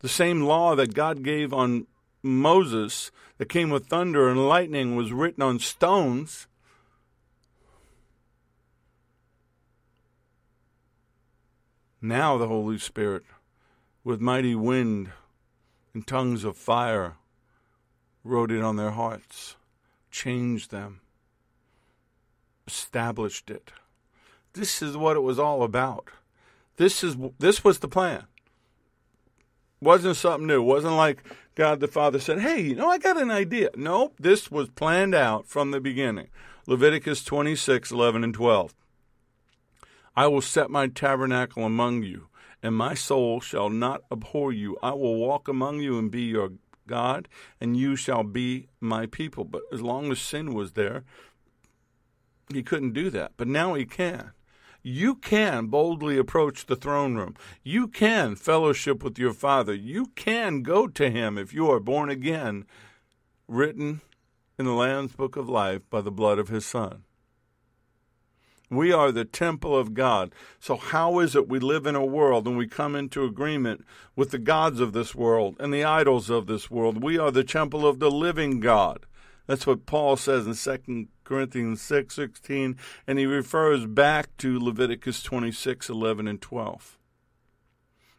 The same law that God gave on Moses that came with thunder and lightning was written on stones. Now the Holy Spirit, with mighty wind and tongues of fire, wrote it on their hearts, changed them, established it. This is what it was all about. This is this was the plan. Wasn't something new. Wasn't like God the Father said, Hey, you know, I got an idea. Nope, this was planned out from the beginning. Leviticus 26, 11, and 12. I will set my tabernacle among you, and my soul shall not abhor you. I will walk among you and be your God, and you shall be my people. But as long as sin was there, he couldn't do that. But now he can you can boldly approach the throne room. You can fellowship with your Father. You can go to Him if you are born again, written in the Lamb's Book of Life by the blood of His Son. We are the temple of God. So, how is it we live in a world and we come into agreement with the gods of this world and the idols of this world? We are the temple of the living God. That's what Paul says in 2 Corinthians 6 16, and he refers back to Leviticus 26 11 and 12.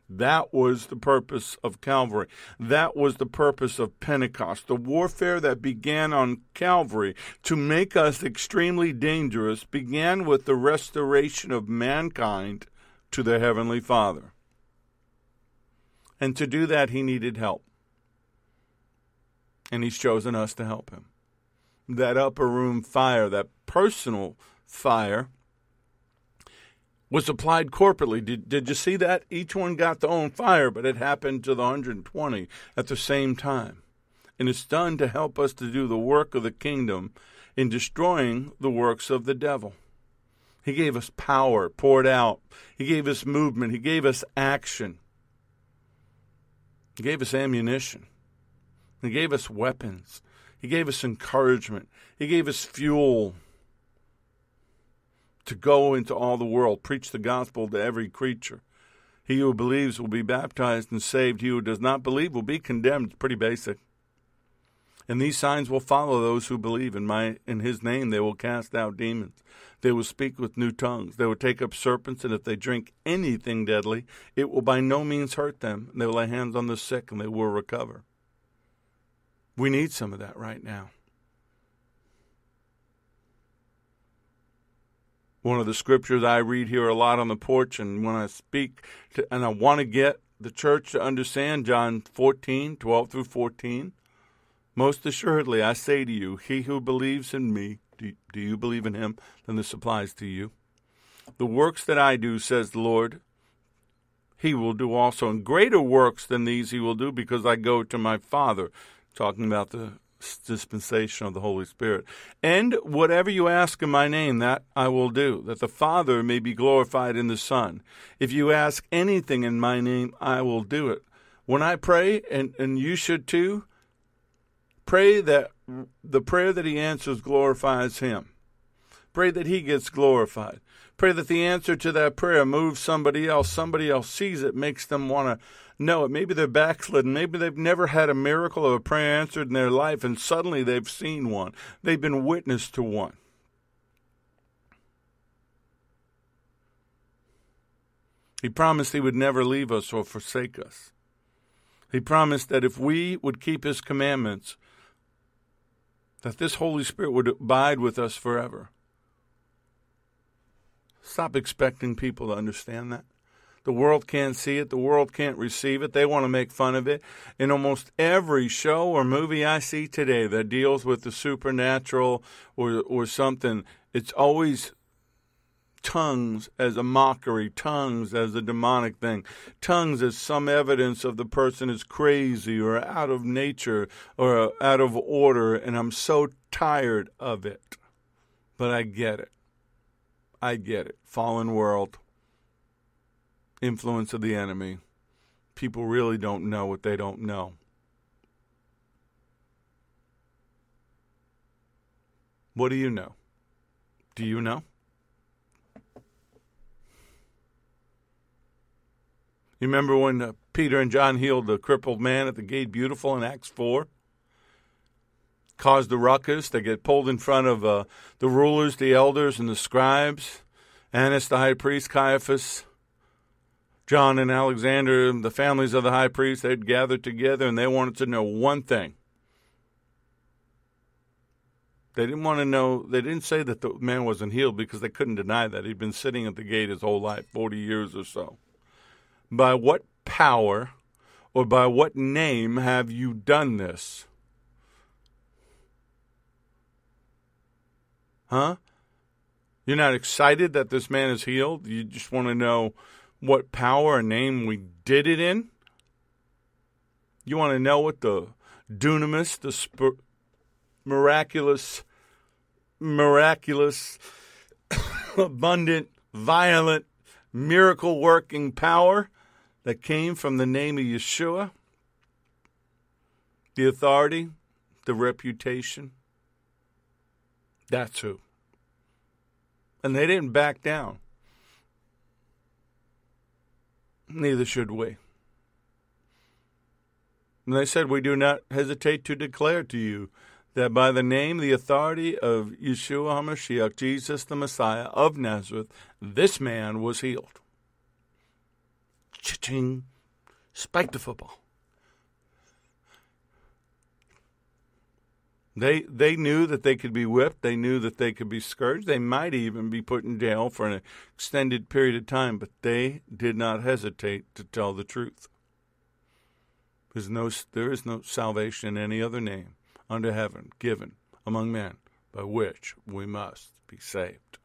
That was the purpose of Calvary. That was the purpose of Pentecost. The warfare that began on Calvary to make us extremely dangerous began with the restoration of mankind to their Heavenly Father. And to do that, he needed help. And he's chosen us to help him that upper room fire, that personal fire, was applied corporately. Did, did you see that? Each one got their own fire, but it happened to the 120 at the same time. And it's done to help us to do the work of the kingdom in destroying the works of the devil. He gave us power poured out. He gave us movement. He gave us action. He gave us ammunition. He gave us weapons. He gave us encouragement. He gave us fuel to go into all the world, preach the gospel to every creature. He who believes will be baptized and saved. He who does not believe will be condemned. It's pretty basic. And these signs will follow those who believe in my in his name they will cast out demons. They will speak with new tongues. They will take up serpents, and if they drink anything deadly, it will by no means hurt them. They will lay hands on the sick and they will recover. We need some of that right now. One of the scriptures I read here a lot on the porch, and when I speak, to, and I want to get the church to understand John 14, 12 through 14. Most assuredly, I say to you, he who believes in me, do, do you believe in him? Then this applies to you. The works that I do, says the Lord, he will do also. And greater works than these he will do because I go to my Father. Talking about the dispensation of the Holy Spirit. And whatever you ask in my name, that I will do, that the Father may be glorified in the Son. If you ask anything in my name, I will do it. When I pray, and, and you should too, Pray that the prayer that he answers glorifies him. Pray that he gets glorified. Pray that the answer to that prayer moves somebody else. Somebody else sees it, makes them want to know it. Maybe they're backslidden. Maybe they've never had a miracle of a prayer answered in their life, and suddenly they've seen one. They've been witness to one. He promised he would never leave us or forsake us. He promised that if we would keep his commandments, that this Holy Spirit would abide with us forever. Stop expecting people to understand that. The world can't see it. The world can't receive it. They want to make fun of it. In almost every show or movie I see today that deals with the supernatural or, or something, it's always tongues as a mockery, tongues as a demonic thing, tongues as some evidence of the person is crazy or out of nature or out of order, and I'm so tired of it. But I get it. I get it. Fallen world, influence of the enemy. People really don't know what they don't know. What do you know? Do you know? You remember when uh, Peter and John healed the crippled man at the gate beautiful in Acts 4? Caused the ruckus. They get pulled in front of uh, the rulers, the elders, and the scribes. Annas, the high priest, Caiaphas, John and Alexander, the families of the high priest, they'd gathered together and they wanted to know one thing. They didn't want to know, they didn't say that the man wasn't healed because they couldn't deny that. He'd been sitting at the gate his whole life, 40 years or so. By what power or by what name have you done this? Huh? You're not excited that this man is healed? You just want to know what power and name we did it in? You want to know what the dunamis, the sp- miraculous, miraculous, abundant, violent, miracle working power that came from the name of Yeshua, the authority, the reputation. That's who. And they didn't back down. Neither should we. And they said, We do not hesitate to declare to you that by the name, the authority of Yeshua HaMashiach, Jesus the Messiah of Nazareth, this man was healed. Cha-ching. Spike the football. They they knew that they could be whipped. They knew that they could be scourged. They might even be put in jail for an extended period of time, but they did not hesitate to tell the truth. There's no, there is no salvation in any other name under heaven given among men by which we must be saved.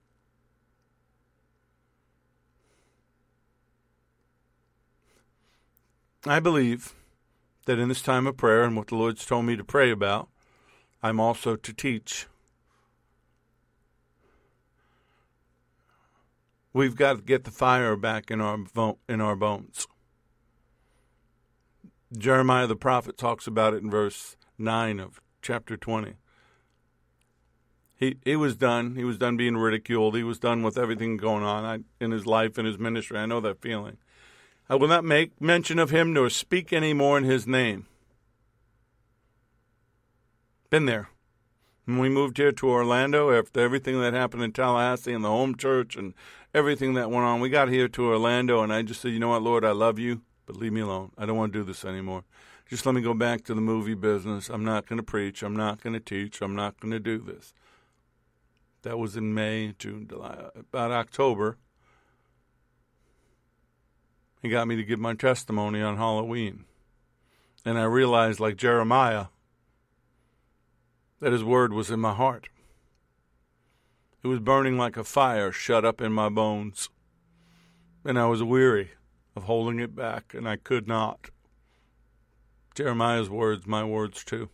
I believe that in this time of prayer and what the Lord's told me to pray about, I'm also to teach. We've got to get the fire back in our in our bones. Jeremiah the prophet talks about it in verse 9 of chapter 20. He he was done. He was done being ridiculed. He was done with everything going on I, in his life and his ministry. I know that feeling. I will not make mention of him nor speak any more in his name. Been there. When we moved here to Orlando, after everything that happened in Tallahassee and the home church and everything that went on, we got here to Orlando, and I just said, you know what, Lord, I love you, but leave me alone. I don't want to do this anymore. Just let me go back to the movie business. I'm not going to preach. I'm not going to teach. I'm not going to do this. That was in May, June, July, about October. He got me to give my testimony on Halloween. And I realized, like Jeremiah, that his word was in my heart. It was burning like a fire shut up in my bones. And I was weary of holding it back, and I could not. Jeremiah's words, my words too.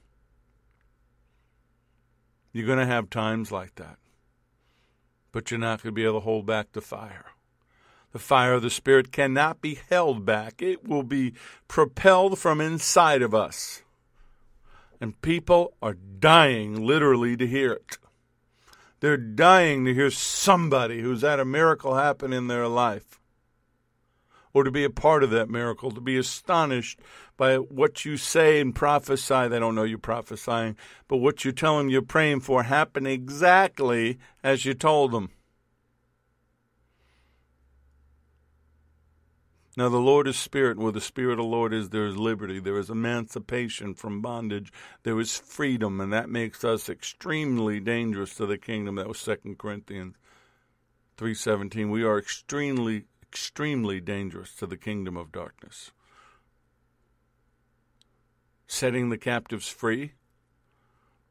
You're going to have times like that, but you're not going to be able to hold back the fire. The fire of the Spirit cannot be held back, it will be propelled from inside of us. And people are dying literally to hear it. They're dying to hear somebody who's had a miracle happen in their life or to be a part of that miracle, to be astonished by what you say and prophesy. They don't know you're prophesying, but what you tell them you're praying for happen exactly as you told them. Now, the Lord is spirit, and where the spirit of the Lord is, there is liberty. There is emancipation from bondage. There is freedom, and that makes us extremely dangerous to the kingdom. That was Second Corinthians 3.17. We are extremely, extremely dangerous to the kingdom of darkness. Setting the captives free,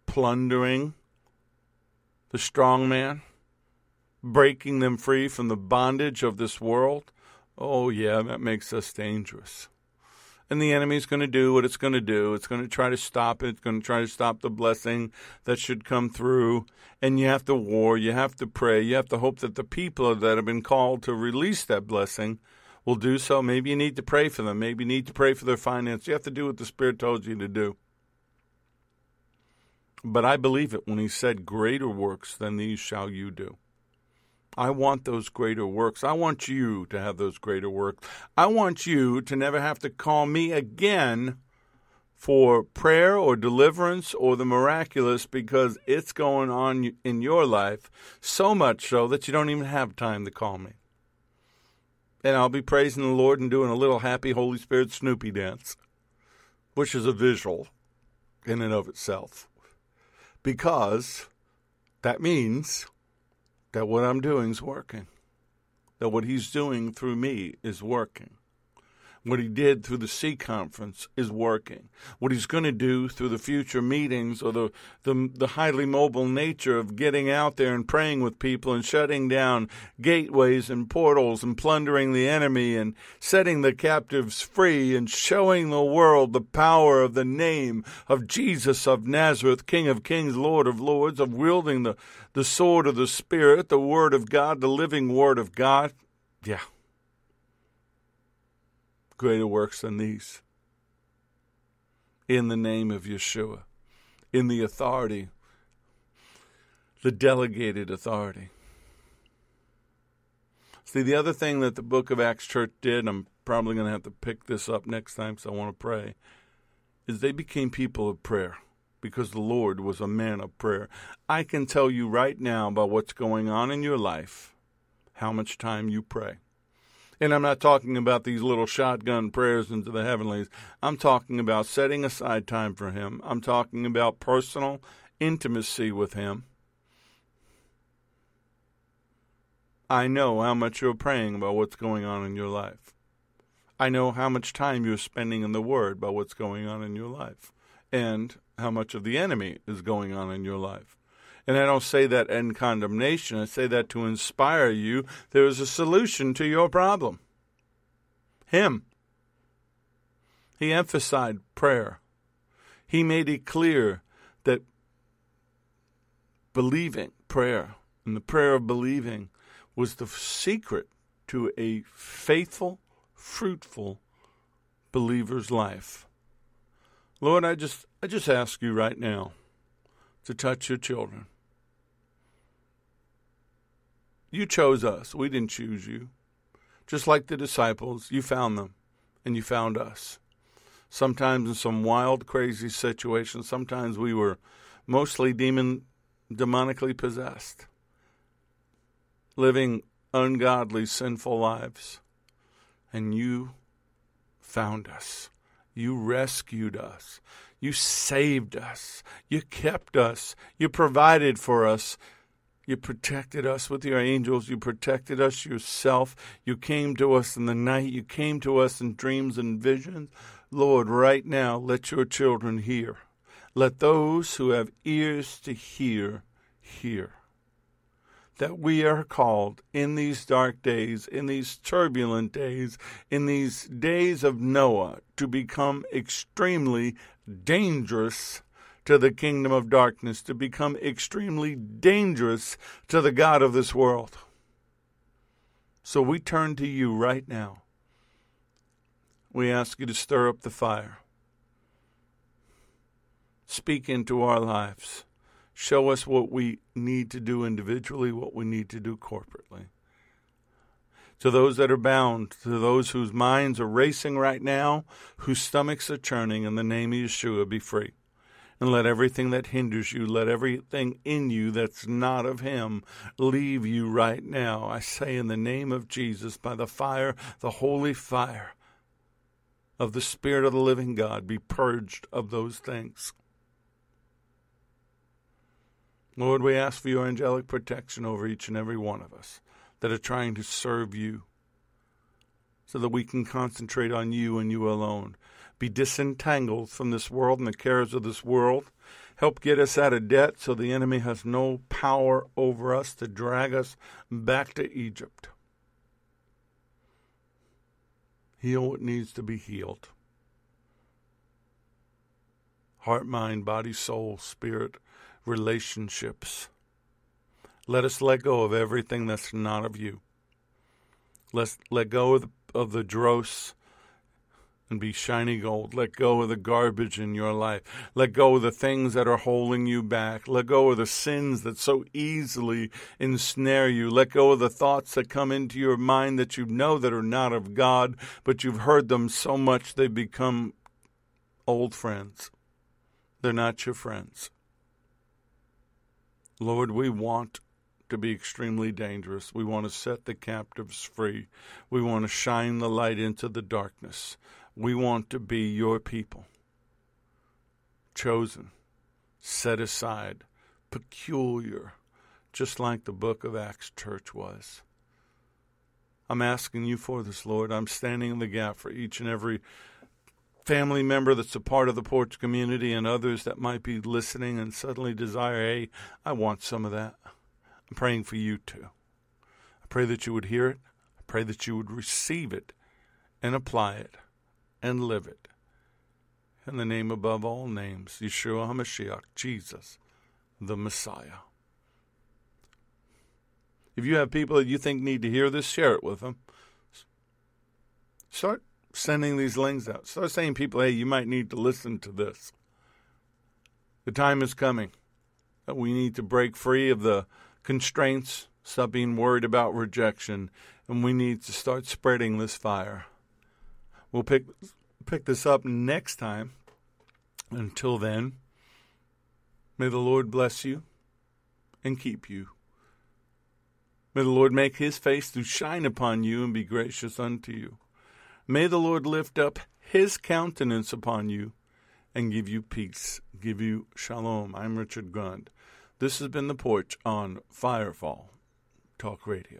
plundering the strong man, breaking them free from the bondage of this world, Oh, yeah, that makes us dangerous. And the enemy's going to do what it's going to do. It's going to try to stop it. It's going to try to stop the blessing that should come through. And you have to war. You have to pray. You have to hope that the people that have been called to release that blessing will do so. Maybe you need to pray for them. Maybe you need to pray for their finance. You have to do what the Spirit told you to do. But I believe it when He said, Greater works than these shall you do. I want those greater works. I want you to have those greater works. I want you to never have to call me again for prayer or deliverance or the miraculous because it's going on in your life so much so that you don't even have time to call me. And I'll be praising the Lord and doing a little happy Holy Spirit Snoopy dance, which is a visual in and of itself. Because that means that what I'm doing is working, that what he's doing through me is working. What he did through the C conference is working. What he's going to do through the future meetings or the, the, the highly mobile nature of getting out there and praying with people and shutting down gateways and portals and plundering the enemy and setting the captives free and showing the world the power of the name of Jesus of Nazareth, King of Kings, Lord of Lords, of wielding the, the sword of the Spirit, the Word of God, the living Word of God. Yeah greater works than these. In the name of Yeshua, in the authority, the delegated authority. See, the other thing that the book of Acts Church did, I'm probably going to have to pick this up next time because I want to pray, is they became people of prayer because the Lord was a man of prayer. I can tell you right now by what's going on in your life, how much time you pray. And I'm not talking about these little shotgun prayers into the heavenlies. I'm talking about setting aside time for Him. I'm talking about personal intimacy with Him. I know how much you're praying about what's going on in your life. I know how much time you're spending in the Word about what's going on in your life and how much of the enemy is going on in your life. And I don't say that in condemnation. I say that to inspire you. There is a solution to your problem. Him. He emphasized prayer. He made it clear that believing, prayer, and the prayer of believing was the secret to a faithful, fruitful believer's life. Lord, I just I just ask you right now to touch your children. You chose us. We didn't choose you. Just like the disciples, you found them and you found us. Sometimes in some wild, crazy situation, sometimes we were mostly demon demonically possessed, living ungodly, sinful lives. And you found us. You rescued us. You saved us. You kept us. You provided for us. You protected us with your angels. You protected us yourself. You came to us in the night. You came to us in dreams and visions. Lord, right now, let your children hear. Let those who have ears to hear, hear that we are called in these dark days, in these turbulent days, in these days of Noah, to become extremely dangerous to the kingdom of darkness, to become extremely dangerous to the God of this world. So we turn to you right now. We ask you to stir up the fire. Speak into our lives show us what we need to do individually, what we need to do corporately. To those that are bound, to those whose minds are racing right now, whose stomachs are churning, in the name of Yeshua, be free. And let everything that hinders you, let everything in you that's not of Him leave you right now. I say in the name of Jesus, by the fire, the holy fire of the Spirit of the living God, be purged of those things. Lord, we ask for your angelic protection over each and every one of us that are trying to serve you so that we can concentrate on you and you alone. Be disentangled from this world and the cares of this world. Help get us out of debt so the enemy has no power over us to drag us back to Egypt. Heal what needs to be healed heart, mind, body, soul, spirit, relationships. Let us let go of everything that's not of you. Let's let go of the, of the dross and be shiny gold. Let go of the garbage in your life. Let go of the things that are holding you back. Let go of the sins that so easily ensnare you. Let go of the thoughts that come into your mind that you know that are not of God, but you've heard them so much they've become old friends. They're not your friends. Lord, we want to be extremely dangerous. We want to set the captives free. We want to shine the light into the darkness. We want to be your people, chosen, set aside, peculiar, just like the book of Acts church was. I'm asking you for this, Lord. I'm standing in the gap for each and every family member that's a part of the porch community and others that might be listening and suddenly desire, hey, I want some of that. I'm praying for you too. I pray that you would hear it. I pray that you would receive it and apply it and live it. In the name above all names, Yeshua HaMashiach, Jesus, the Messiah. If you have people that you think need to hear this, share it with them. Start sending these links out. Start saying people, hey, you might need to listen to this. The time is coming that we need to break free of the constraints, stop being worried about rejection, and we need to start spreading this fire. We'll pick pick this up next time. Until then, may the Lord bless you and keep you. May the Lord make his face to shine upon you and be gracious unto you. May the Lord lift up his countenance upon you and give you peace, give you shalom. I'm Richard Grund. This has been The Porch on Firefall Talk Radio.